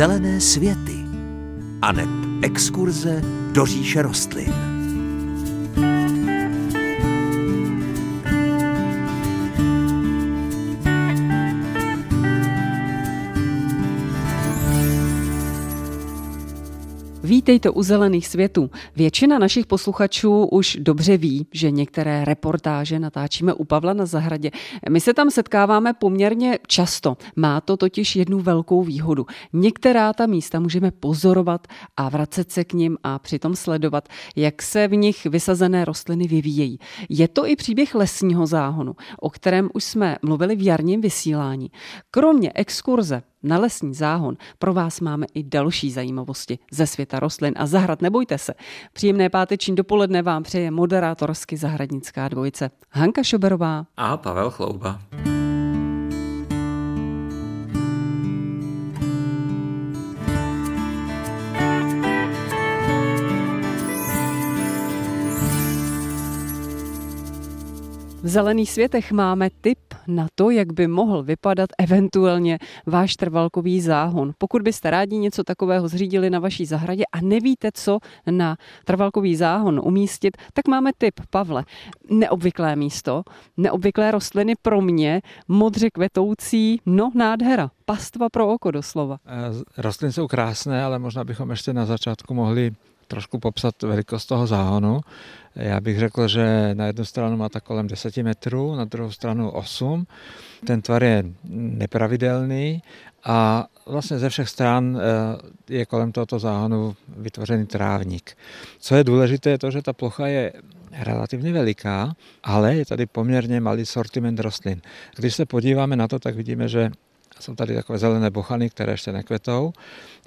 Zelené světy aneb exkurze do říše rostlin. Vítejte u Zelených světů. Většina našich posluchačů už dobře ví, že některé reportáže natáčíme u Pavla na zahradě. My se tam setkáváme poměrně často. Má to totiž jednu velkou výhodu. Některá ta místa můžeme pozorovat a vracet se k ním a přitom sledovat, jak se v nich vysazené rostliny vyvíjejí. Je to i příběh lesního záhonu, o kterém už jsme mluvili v jarním vysílání. Kromě exkurze na lesní záhon pro vás máme i další zajímavosti ze světa rostlin a zahrad. Nebojte se. Příjemné páteční dopoledne vám přeje moderátorsky zahradnická dvojice Hanka Šoberová a Pavel Chlouba. V zelených světech máme tip na to, jak by mohl vypadat eventuálně váš trvalkový záhon. Pokud byste rádi něco takového zřídili na vaší zahradě a nevíte, co na trvalkový záhon umístit, tak máme tip, Pavle. Neobvyklé místo, neobvyklé rostliny pro mě, modře kvetoucí, no nádhera pastva pro oko doslova. Eh, rostliny jsou krásné, ale možná bychom ještě na začátku mohli trošku popsat velikost toho záhonu. Já bych řekl, že na jednu stranu má tak kolem 10 metrů, na druhou stranu 8. Ten tvar je nepravidelný a vlastně ze všech stran eh, je kolem tohoto záhonu vytvořený trávník. Co je důležité, je to, že ta plocha je relativně veliká, ale je tady poměrně malý sortiment rostlin. Když se podíváme na to, tak vidíme, že jsou tady takové zelené bochany, které ještě nekvetou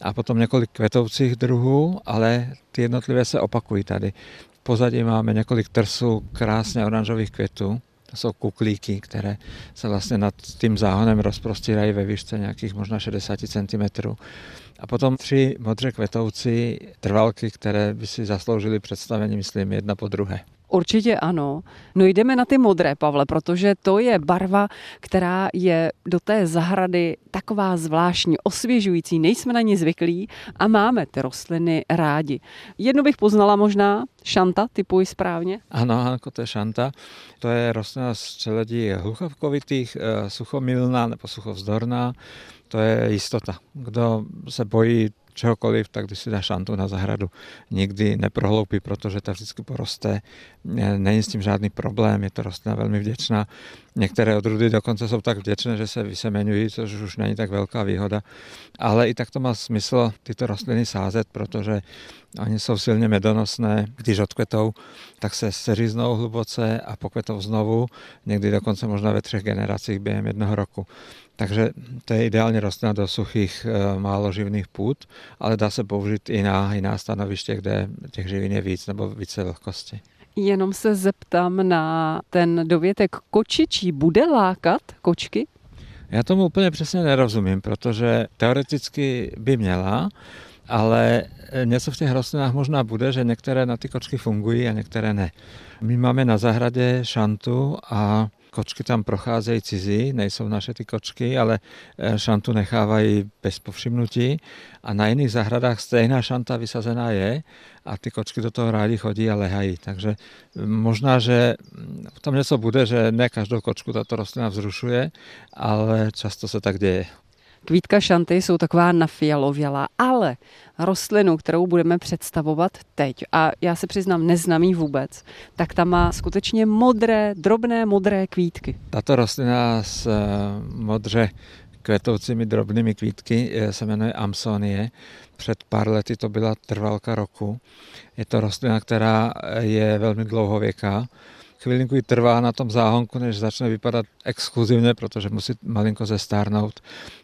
a potom několik kvetoucích druhů, ale ty jednotlivé se opakují tady. V pozadí máme několik trsů krásně oranžových květů, to jsou kuklíky, které se vlastně nad tím záhonem rozprostírají ve výšce nějakých možná 60 cm. A potom tři modře kvetoucí trvalky, které by si zasloužili představení, myslím, jedna po druhé. Určitě ano. No jdeme na ty modré, Pavle, protože to je barva, která je do té zahrady taková zvláštní, osvěžující, nejsme na ní zvyklí a máme ty rostliny rádi. Jednu bych poznala možná, šanta, typuji správně? Ano, ano, to je šanta. To je rostlina z čeledí hluchovkovitých, eh, suchomilná nebo suchovzdorná. To je jistota. Kdo se bojí čehokoliv, tak když si dá šantu na zahradu, nikdy neprohloupí, protože ta vždycky poroste. Není s tím žádný problém, je to rostlina velmi vděčná. Některé odrůdy dokonce jsou tak vděčné, že se vysemenují, což už není tak velká výhoda. Ale i tak to má smysl tyto rostliny sázet, protože oni jsou silně medonosné. Když odkvetou, tak se seříznou hluboce a pokvetou znovu, někdy dokonce možná ve třech generacích během jednoho roku. Takže to je ideálně rostlina do suchých, eh, málo živných půd, ale dá se použít i na jiná stanoviště, kde těch živin je víc nebo více vlhkosti. Jenom se zeptám na ten dovětek kočičí. Bude lákat kočky? Já tomu úplně přesně nerozumím, protože teoreticky by měla, ale něco v těch rostlinách možná bude, že některé na ty kočky fungují a některé ne. My máme na zahradě šantu a kočky tam procházejí cizí, nejsou naše ty kočky, ale eh, šantu nechávají bez povšimnutí a na jiných zahradách stejná šanta vysazená je a ty kočky do toho rádi chodí a lehají. Takže mm, možná, že v tom něco bude, že ne každou kočku tato rostlina vzrušuje, ale často se tak děje. Kvítka šanty jsou taková nafialovělá, ale rostlinu, kterou budeme představovat teď, a já se přiznám, neznám ji vůbec, tak ta má skutečně modré, drobné modré kvítky. Tato rostlina s eh, modře kvetoucími drobnými kvítky eh, se jmenuje Amsonie. Před pár lety to byla trvalka roku. Je to rostlina, která je velmi dlouhověká chvilinku trvá na tom záhonku, než začne vypadat exkluzivně, protože musí malinko zestárnout,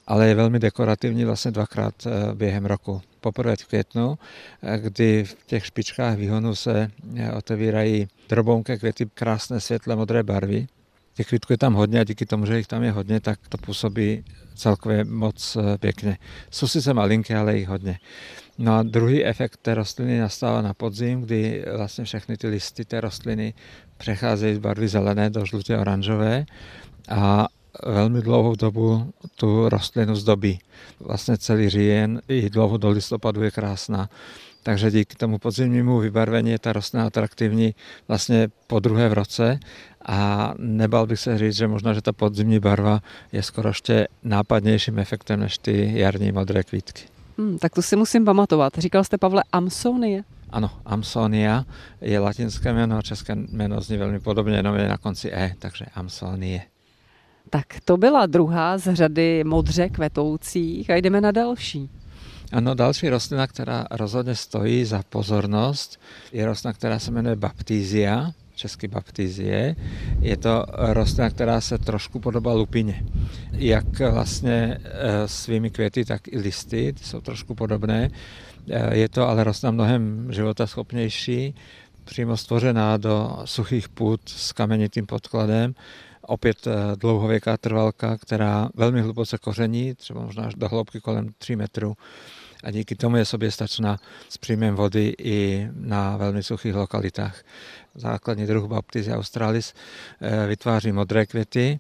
ale je velmi dekorativní vlastně dvakrát eh, během roku. Poprvé v květnu, eh, kdy v těch špičkách výhonu se eh, otevírají drobounké květy krásné světle modré barvy. Těch květků je tam hodně a díky tomu, že jich tam je hodně, tak to působí celkově moc pěkně. Jsou sice malinké, ale jich hodně. No a druhý efekt té rostliny nastává na podzim, kdy vlastně všechny ty listy té rostliny přecházejí z barvy zelené do žlutě oranžové a velmi dlouhou dobu tu rostlinu zdobí. Vlastně celý říjen i dlouho do listopadu je krásná. Takže díky tomu podzimnímu vybarvení je ta rostlina atraktivní vlastně po druhé v roce a nebal bych se říct, že možná, že ta podzimní barva je skoro ještě nápadnějším efektem než ty jarní modré kvítky. Hmm, tak to si musím pamatovat. Říkal jste, Pavle, Amsonie? Ano, Amsonia je latinské jméno a české jméno zní velmi podobně, jenom je na konci E, takže Amsonie. Tak to byla druhá z řady modře kvetoucích a jdeme na další. Ano, další rostlina, která rozhodně stojí za pozornost, je rostlina, která se jmenuje Baptizia, česky baptizie. Je to rostlina, která se trošku podobá lupině. Jak vlastně eh, svými květy, tak i listy, ty jsou trošku podobné. Eh, je to ale rostlina mnohem životaschopnější, přímo stvořená do suchých půd s kamenitým podkladem. Opět eh, dlouhověká trvalka, která velmi hluboce koření, třeba možná až do hloubky kolem 3 metrů a díky tomu je soběstačná s příjmem vody i na velmi suchých lokalitách. Základní druh Baptisia australis eh, vytváří modré květy,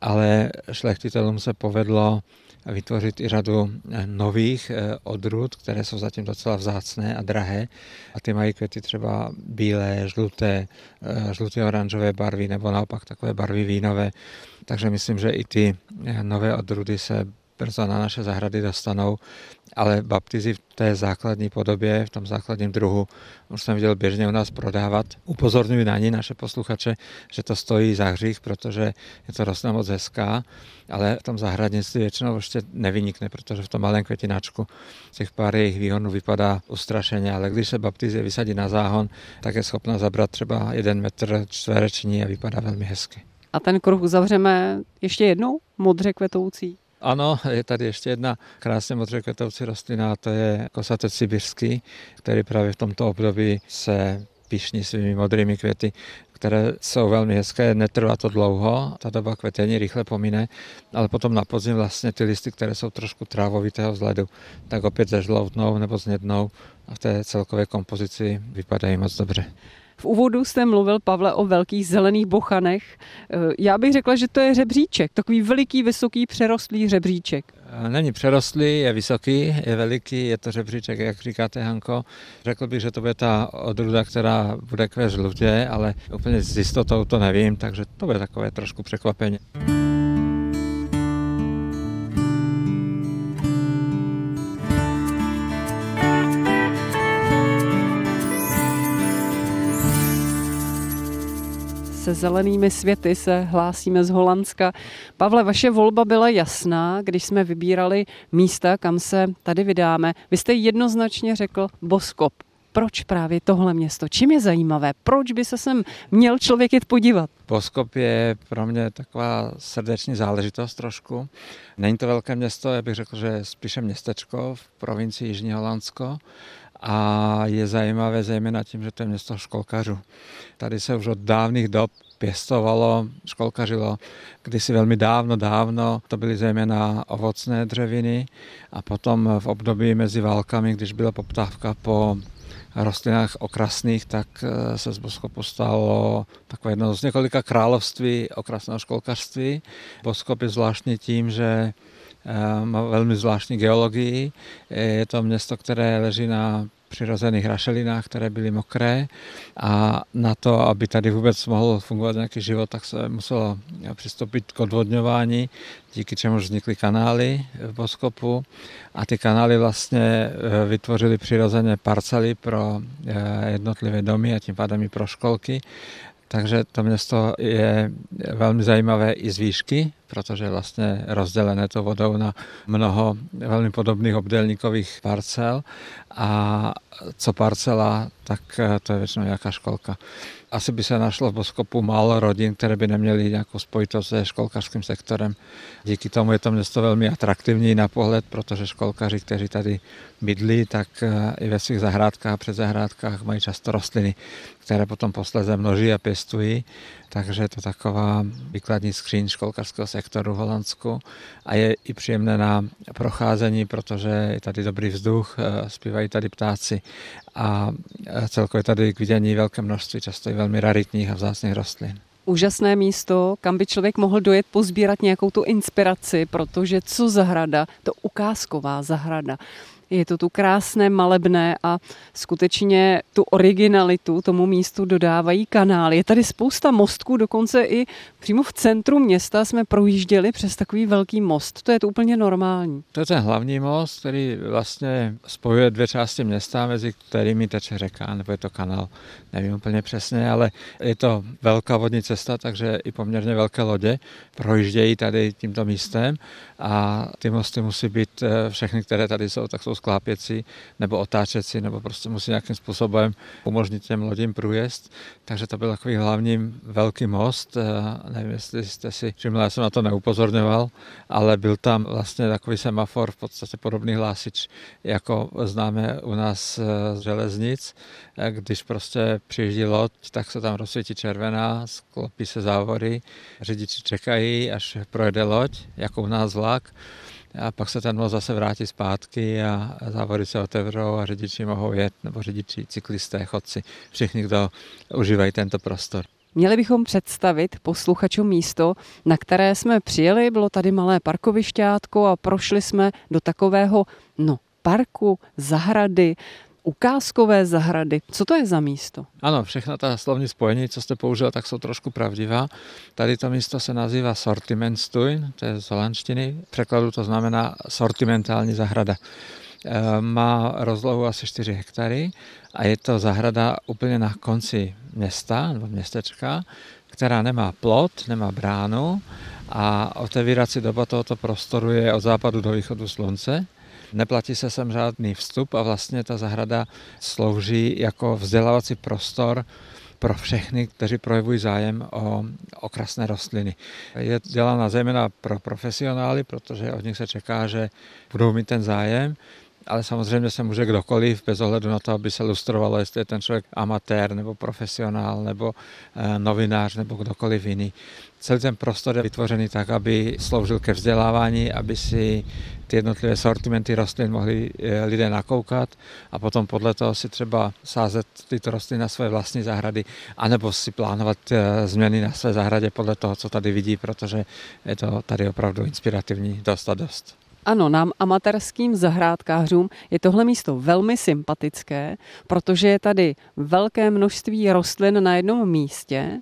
ale šlechtitelům se povedlo vytvořit i řadu eh, nových eh, odrůd, které jsou zatím docela vzácné a drahé. A ty mají květy třeba bílé, žluté, žluté oranžové barvy nebo naopak takové barvy vínové. Takže myslím, že i ty nové odrůdy se brzo na naše zahrady dostanou, ale baptizy v té základní podobě, v tom základním druhu, už jsem viděl běžně u nás prodávat. Upozorňuji na ní naše posluchače, že to stojí za hřích, protože je to rostlina moc hezká, ale v tom zahradnictví většinou ještě nevynikne, protože v tom malém květináčku těch pár jejich výhonů vypadá ustrašeně, ale když se baptizie vysadí na záhon, tak je schopna zabrat třeba jeden metr čtvereční a vypadá velmi hezky. A ten kruh uzavřeme ještě jednou, modře kvetoucí. Ano, je tady ještě jedna krásně modře kvetoucí rostlina, to je kosatec sibirský, který právě v tomto období se pišní svými modrými květy, které jsou velmi hezké, netrvá to dlouho, ta doba kvetení rychle pomine, ale potom na podzim vlastně ty listy, které jsou trošku trávovitého vzhledu, tak opět zežloutnou nebo znědnou a v té celkové kompozici vypadají moc dobře. V úvodu jste mluvil, Pavle, o velkých zelených bochanech. Eh, já bych řekla, že to je řebříček, takový veliký, vysoký, přerostlý řebříček. Eh, není přerostlý, je vysoký, je veliký, je to řebříček, jak říkáte, Hanko. Řekl bych, že to bude ta odruda, která bude kvést žlutě, ale úplně s jistotou to nevím, takže to bude takové trošku překvapení. Se zelenými světy se hlásíme z Holandska. Pavle, vaše volba byla jasná, když jsme vybírali místa, kam se tady vydáme. Vy jste jednoznačně řekl Boskop. Proč právě tohle město? Čím je zajímavé? Proč by se sem měl člověk jít podívat? Boskop je pro mě taková srdeční záležitost trošku. Není to velké město, já bych řekl, že spíše městečko v provincii Jižní Holandsko a je zajímavé zejména tím, že to je město školkařů. Tady se už od dávných dob pěstovalo, školkařilo kdysi velmi dávno, dávno, to byly zejména ovocné dřeviny a potom v období mezi válkami, když byla poptávka po rostlinách okrasných, tak eh, se z Boskopu stalo takové jedno z několika království okrasného školkařství. Boskop je zvláštní tím, že má velmi zvláštní geologii. Je to město, které leží na přirozených rašelinách, které byly mokré. A na to, aby tady vůbec mohl fungovat nějaký život, tak se muselo přistoupit k odvodňování, díky čemu vznikly kanály v Boskopu a ty kanály vlastně eh, vytvořily přirozené parcely pro eh, jednotlivé domy a tím pádem i pro školky. Takže to město je velmi zajímavé i z výšky, protože je vlastně rozdělené to vodou na mnoho velmi podobných obdélníkových parcel a co parcela, tak to je většinou nějaká školka asi by se našlo v Boskopu málo rodin, které by neměly nějakou spojitost se školkařským sektorem. Díky tomu je to město velmi atraktivní na pohled, protože školkaři, kteří tady bydlí, tak eh, i ve svých zahrádkách a předzahrádkách mají často rostliny, které potom posléze množí a pěstují. Takže je to taková výkladní skříň školkařského sektoru v Holandsku a je i příjemné na procházení, protože je tady dobrý vzduch, eh, zpívají tady ptáci a celkově tady k vidění velké množství, často i velmi raritních a vzácných rostlin. Úžasné místo, kam by člověk mohl dojet pozbírat nějakou tu inspiraci, protože co zahrada, to ukázková zahrada. Je to tu krásné, malebné a skutečně tu originalitu tomu místu dodávají kanály. Je tady spousta mostků, dokonce i přímo v centru města jsme projížděli přes takový velký most. To je to úplně normální. To je ten hlavní most, který vlastně spojuje dvě části města, mezi kterými teče řeka, nebo je to kanál, nevím úplně přesně, ale je to velká vodní cesta, takže i poměrně velké lodě projíždějí tady tímto místem a ty mosty musí být eh, všechny, které tady jsou, tak jsou sklápěcí nebo otáčecí, nebo prostě musí nějakým způsobem umožnit těm lodím průjezd. Takže to byl takový hlavní velký most. Eh, nevím, jestli jste si všimli, já jsem na to neupozorňoval, ale byl tam vlastně takový semafor, v podstatě podobný hlásič, jako známe u nás z železnic. Eh, když prostě přijíždí loď, tak se tam rozsvítí červená, sklopí se závory, řidiči čekají, až projede loď, jako u nás vlak a pak se ten most zase vrátí zpátky a závody se otevřou a řidiči mohou jet, nebo řidiči, cyklisté, chodci, všichni, kdo užívají tento prostor. Měli bychom představit posluchačům místo, na které jsme přijeli. Bylo tady malé parkovišťátko a prošli jsme do takového no, parku, zahrady, ukázkové zahrady. Co to je za místo? Ano, všechna ta slovní spojení, co jste použil, tak jsou trošku pravdivá. Tady to místo se nazývá Sortimentstuin, to je z holandštiny. V překladu to znamená sortimentální zahrada. E, má rozlohu asi 4 hektary a je to zahrada úplně na konci města nebo městečka, která nemá plot, nemá bránu a otevírací doba tohoto prostoru je od západu do východu slunce Neplatí se sem žádný vstup a vlastně ta zahrada slouží jako vzdělávací prostor pro všechny, kteří projevují zájem o okrasné rostliny. Je dělána zejména pro profesionály, protože od nich se čeká, že budou mít ten zájem ale samozřejmě se může kdokoliv, bez ohledu na to, aby se lustrovalo, jestli je ten člověk amatér nebo profesionál nebo eh, novinář nebo kdokoliv jiný. Celý ten prostor je vytvořený tak, aby sloužil ke vzdělávání, aby si ty jednotlivé sortimenty rostlin mohli eh, lidé nakoukat a potom podle toho si třeba sázet tyto rostliny na své vlastní zahrady, anebo si plánovat eh, změny na své zahradě podle toho, co tady vidí, protože je to tady opravdu inspirativní dost a dost. Ano, nám amatérským zahrádkářům je tohle místo velmi sympatické, protože je tady velké množství rostlin na jednom místě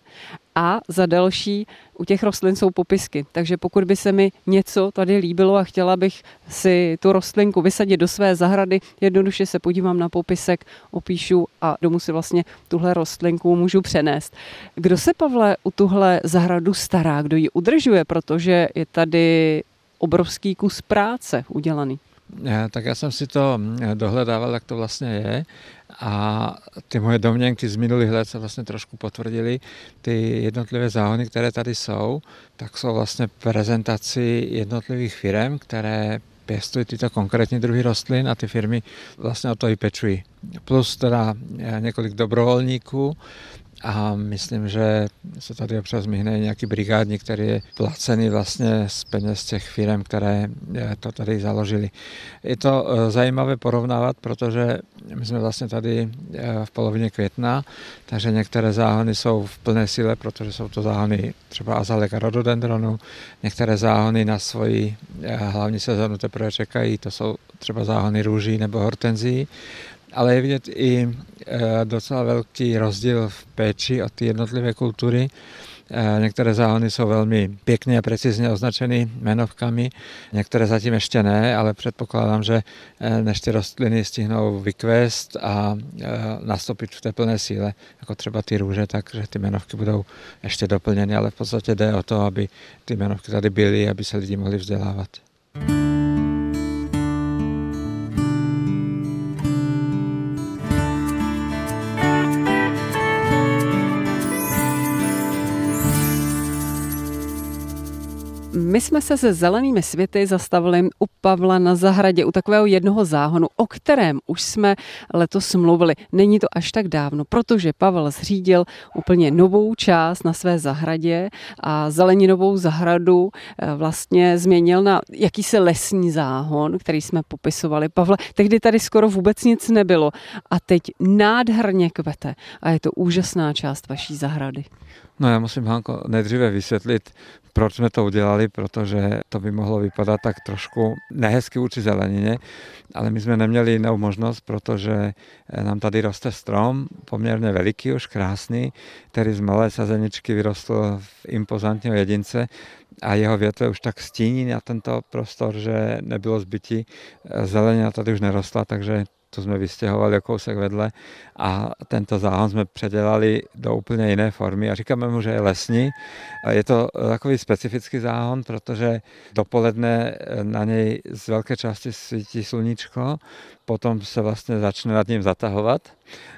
a za další u těch rostlin jsou popisky. Takže pokud by se mi něco tady líbilo a chtěla bych si tu rostlinku vysadit do své zahrady, jednoduše se podívám na popisek, opíšu a domů si vlastně tuhle rostlinku můžu přenést. Kdo se, Pavle, u tuhle zahradu stará, kdo ji udržuje, protože je tady obrovský kus práce udělaný. Tak já jsem si to eh, dohledával, jak to vlastně je a ty moje domněnky z minulých let se vlastně trošku potvrdily. Ty jednotlivé záhony, které tady jsou, tak jsou vlastně prezentaci jednotlivých firm, které pěstují tyto konkrétní druhy rostlin a ty firmy vlastně o to i pečují. Plus teda eh, několik dobrovolníků, a myslím, že se tady občas myhne nějaký brigádník, který je placený vlastně z peněz těch firm, které eh, to tady založili. Je to eh, zajímavé porovnávat, protože my jsme vlastně tady eh, v polovině května, takže některé záhony jsou v plné síle, protože jsou to záhony třeba azalek a rododendronu, některé záhony na svoji hlavní sezonu teprve čekají, to jsou třeba záhony růží nebo hortenzí ale je vidět i eh, docela velký rozdíl v péči o ty jednotlivé kultury. Eh, některé záhony jsou velmi pěkně a precizně označeny jmenovkami, některé zatím ještě ne, ale předpokládám, že eh, než ty rostliny stihnou vykvést a nastoupit v té plné síle, jako třeba ty růže, takže ty jmenovky budou ještě doplněny, ale v podstatě jde o to, aby ty jmenovky tady byly, aby se lidi mohli vzdělávat. Jsme se se zelenými světy zastavili u Pavla na zahradě, u takového jednoho záhonu, o kterém už jsme letos mluvili. Není to až tak dávno, protože Pavel zřídil úplně novou část na své zahradě a zeleninovou zahradu eh, vlastně změnil na jakýsi lesní záhon, který jsme popisovali. Pavle, tehdy tady skoro vůbec nic nebylo a teď nádherně kvete a je to úžasná část vaší zahrady. No já musím Hanko nejdříve vysvětlit, proč jsme to udělali, protože to by mohlo vypadat tak trošku nehezky vůči zelenině, ale my jsme neměli jinou možnost, protože nám tady roste strom, poměrně veliký, už krásný, který z malé sazeničky vyrostl v impozantního jedince a jeho větve už tak stíní na tento prostor, že nebylo zbytí. Zelenina tady už nerostla, takže to jsme vystěhovali kousek vedle a tento záhon jsme předělali do úplně jiné formy a říkáme mu, že je lesní. Je to takový specifický záhon, protože dopoledne na něj z velké části svítí sluníčko, potom se vlastně začne nad ním zatahovat,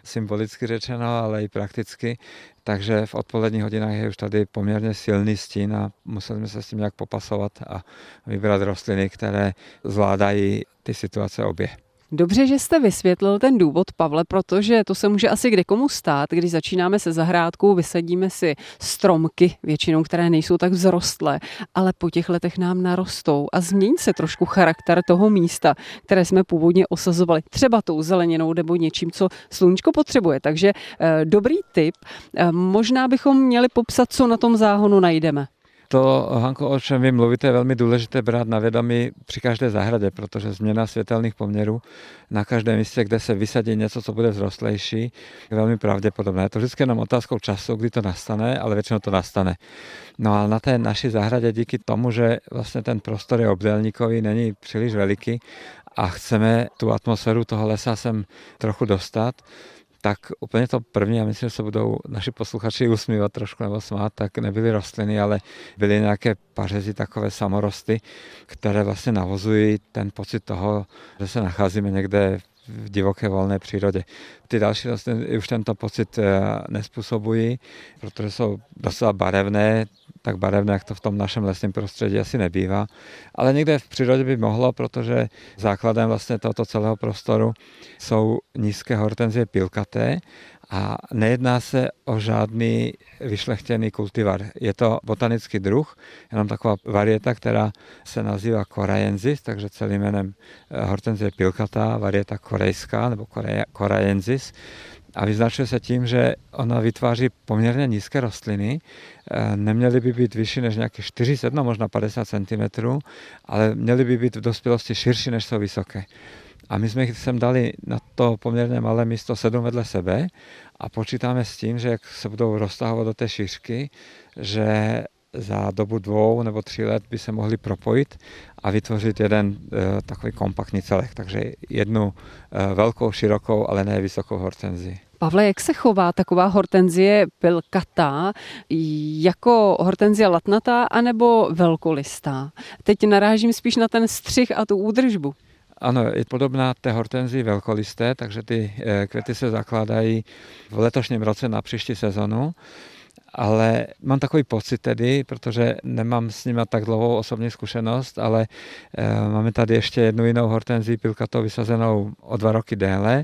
symbolicky řečeno, ale i prakticky. Takže v odpoledních hodinách je už tady poměrně silný stín a museli jsme se s tím nějak popasovat a vybrat rostliny, které zvládají ty situace obě. Dobře, že jste vysvětlil ten důvod, Pavle, protože to se může asi kde komu stát, když začínáme se zahrádkou, vysadíme si stromky, většinou které nejsou tak vzrostlé, ale po těch letech nám narostou a změní se trošku charakter toho místa, které jsme původně osazovali, třeba tou zeleninou nebo něčím, co sluníčko potřebuje. Takže eh, dobrý tip. Eh, možná bychom měli popsat, co na tom záhonu najdeme. To, Hanko, o čem vy mluvíte, je velmi důležité brát na vědomí při každé zahradě, protože změna světelných poměrů na každém místě, kde se vysadí něco, co bude vzrostlejší, je velmi pravděpodobné. Je to vždycky jenom otázkou času, kdy to nastane, ale většinou to nastane. No a na té naší zahradě díky tomu, že vlastně ten prostor je obdélníkový, není příliš veliký a chceme tu atmosféru toho lesa sem trochu dostat, tak úplně to první, já myslím, že se budou naši posluchači usmívat trošku nebo smát, tak nebyly rostliny, ale byly nějaké pařezy, takové samorosty, které vlastně navozují ten pocit toho, že se nacházíme někde v divoké volné přírodě. Ty další rostliny už tento pocit eh, nespůsobují, protože jsou docela barevné, tak barevné, jak to v tom našem lesním prostředí asi nebývá. Ale někde v přírodě by mohlo, protože základem vlastně tohoto celého prostoru jsou nízké hortenzie pilkaté a nejedná se o žádný vyšlechtěný kultivar. Je to botanický druh, jenom taková varieta, která se nazývá Korajensis, takže celým jménem eh, hortenzie pilkatá, varieta korejská nebo Korajensis a vyznačuje se tím, že ona vytváří poměrně nízké rostliny. Eh, neměly by být vyšší než nějaké 40, no možná 50 cm, ale měly by být v dospělosti širší, než jsou vysoké. A my jsme sem dali na to poměrně malé místo sedm vedle sebe a počítáme s tím, že jak se budou roztahovat do té šířky, že za dobu dvou nebo tří let by se mohli propojit a vytvořit jeden e, takový kompaktní celek. Takže jednu e, velkou, širokou, ale ne vysokou hortenzii. Pavle, jak se chová taková hortenzie pilkatá, jako hortenzie latnatá anebo velkolistá? Teď narážím spíš na ten střih a tu údržbu. Ano, je podobná té hortenzii velkolisté, takže ty eh, květy se zakládají v letošním roce na příští sezonu ale mám takový pocit tedy, protože nemám s nimi tak dlouhou osobní zkušenost, ale e, máme tady ještě jednu jinou hortenzii pilkatou vysazenou o dva roky déle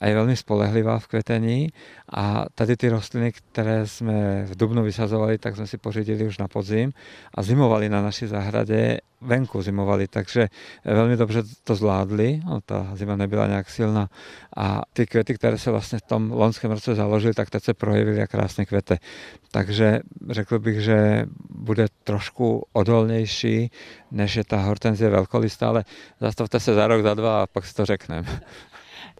a je velmi spolehlivá v kvetení. A tady ty rostliny, které jsme v Dubnu vysazovali, tak jsme si pořídili už na podzim a zimovali na naší zahradě, venku zimovali, takže velmi dobře to zvládli, no, ta zima nebyla nějak silná. A ty květy, které se vlastně v tom loňském roce založily, tak teď se projevily jak krásné kvete. Takže řekl bych, že bude trošku odolnější, než je ta hortenzie velkolistá, ale zastavte se za rok, za dva a pak si to řekneme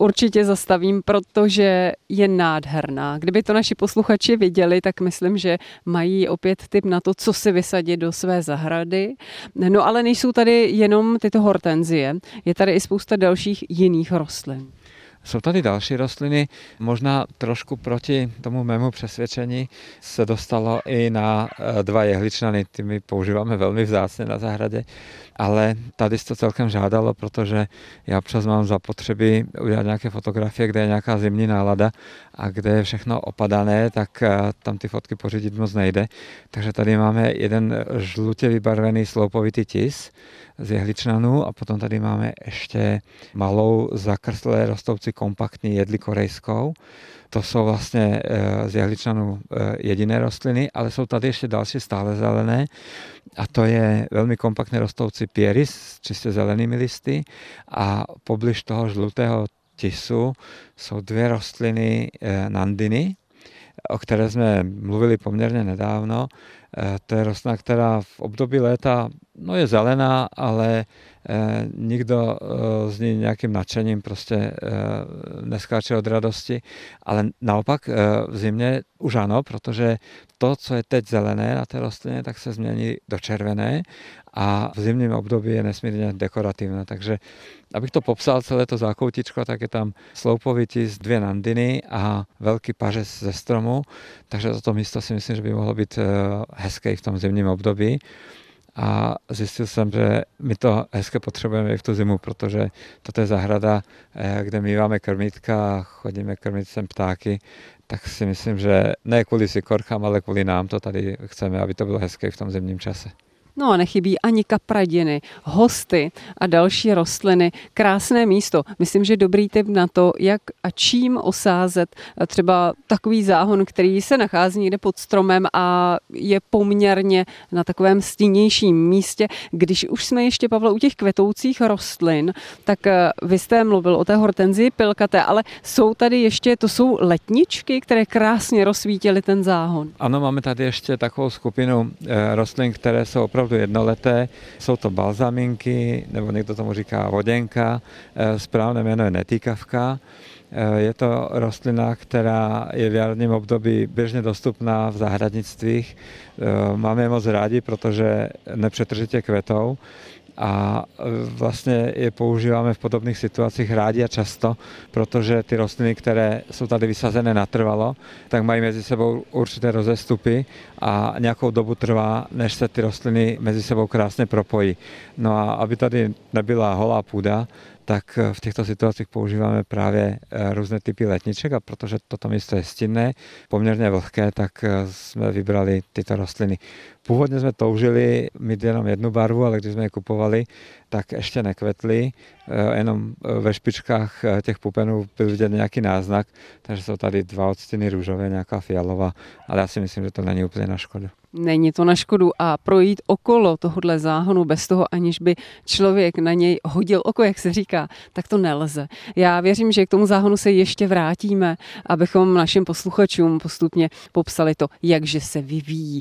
určitě zastavím, protože je nádherná. Kdyby to naši posluchači viděli, tak myslím, že mají opět tip na to, co si vysadit do své zahrady. No ale nejsou tady jenom tyto hortenzie, je tady i spousta dalších jiných rostlin. Jsou tady další rostliny, možná trošku proti tomu mému přesvědčení se dostalo i na eh, dva jehličnany, ty my používáme velmi vzácně na zahradě, ale tady to celkem žádalo, protože já občas mám zapotřebí udělat nějaké fotografie, kde je nějaká zimní nálada a kde je všechno opadané, tak eh, tam ty fotky pořídit moc nejde. Takže tady máme jeden žlutě vybarvený sloupovitý tis, z jehličnanů a potom tady máme ještě malou zakrstlé rostoucí kompaktní jedli korejskou. To jsou vlastně eh, z jehličnanů eh, jediné rostliny, ale jsou tady ještě další stále zelené. A to je velmi kompaktně rostoucí pieris s čistě zelenými listy. A poblíž toho žlutého tisu jsou dvě rostliny eh, nandiny, o které jsme mluvili poměrně nedávno. To je rostlina, která v období léta no je zelená, ale Eh, nikdo eh, z ní nějakým nadšením prostě eh, neskáče od radosti, ale naopak v zimě už ano, protože to, co je teď zelené na té rostlině, tak se změní do červené a v zimním období je nesmírně dekorativné. Takže abych to popsal, celé to zákoutičko, tak je tam sloupovitý z dvě nandiny a velký pařez ze stromu, takže toto místo si myslím, že by mohlo být hezké v tom zimním období a zjistil jsem, že my to hezké potřebujeme i v tu zimu, protože toto je zahrada, eh, kde míváme krmítka a chodíme krmit sem ptáky, tak si myslím, že ne kvůli sikorkám, ale kvůli nám to tady chceme, aby to bylo hezké v tom zimním čase. No a nechybí ani kapradiny, hosty a další rostliny. Krásné místo. Myslím, že dobrý tip na to, jak a čím osázet třeba takový záhon, který se nachází někde pod stromem a je poměrně na takovém stínějším místě. Když už jsme ještě, Pavle, u těch kvetoucích rostlin, tak eh, vy jste mluvil o té hortenzii pilkaté, ale jsou tady ještě, to jsou letničky, které krásně rozsvítily ten záhon. Ano, máme tady ještě takovou skupinu eh, rostlin, které jsou opravdu opravdu jednoleté. Jsou to balzaminky, nebo někdo tomu říká voděnka, eh, správné jméno je netýkavka. Eh, je to rostlina, která je v jarním období běžně dostupná v zahradnictvích. Eh, máme je moc rádi, protože nepřetržitě kvetou a e, vlastně je používáme v podobných situacích rádi a často, protože ty rostliny, které jsou tady vysazené natrvalo, tak mají mezi sebou určité rozestupy a nějakou dobu trvá, než se ty rostliny mezi sebou krásně propojí. No a aby tady nebyla holá půda, tak v těchto situacích používáme právě eh, různé typy letniček a protože toto místo je stinné, poměrně vlhké, tak eh, jsme vybrali tyto rostliny. Původně jsme toužili mít jenom jednu barvu, ale když jsme je kupovali, tak ještě nekvetly, eh, jenom ve špičkách těch pupenů byl vidět nějaký náznak, takže jsou tady dva odstíny růžové, nějaká fialová, ale já si myslím, že to není úplně na škodu. Není to na škodu a projít okolo tohohle záhonu bez toho, aniž by člověk na něj hodil oko, jak se říká, tak to nelze. Já věřím, že k tomu záhonu se ještě vrátíme, abychom našim posluchačům postupně popsali to, jakže se vyvíjí.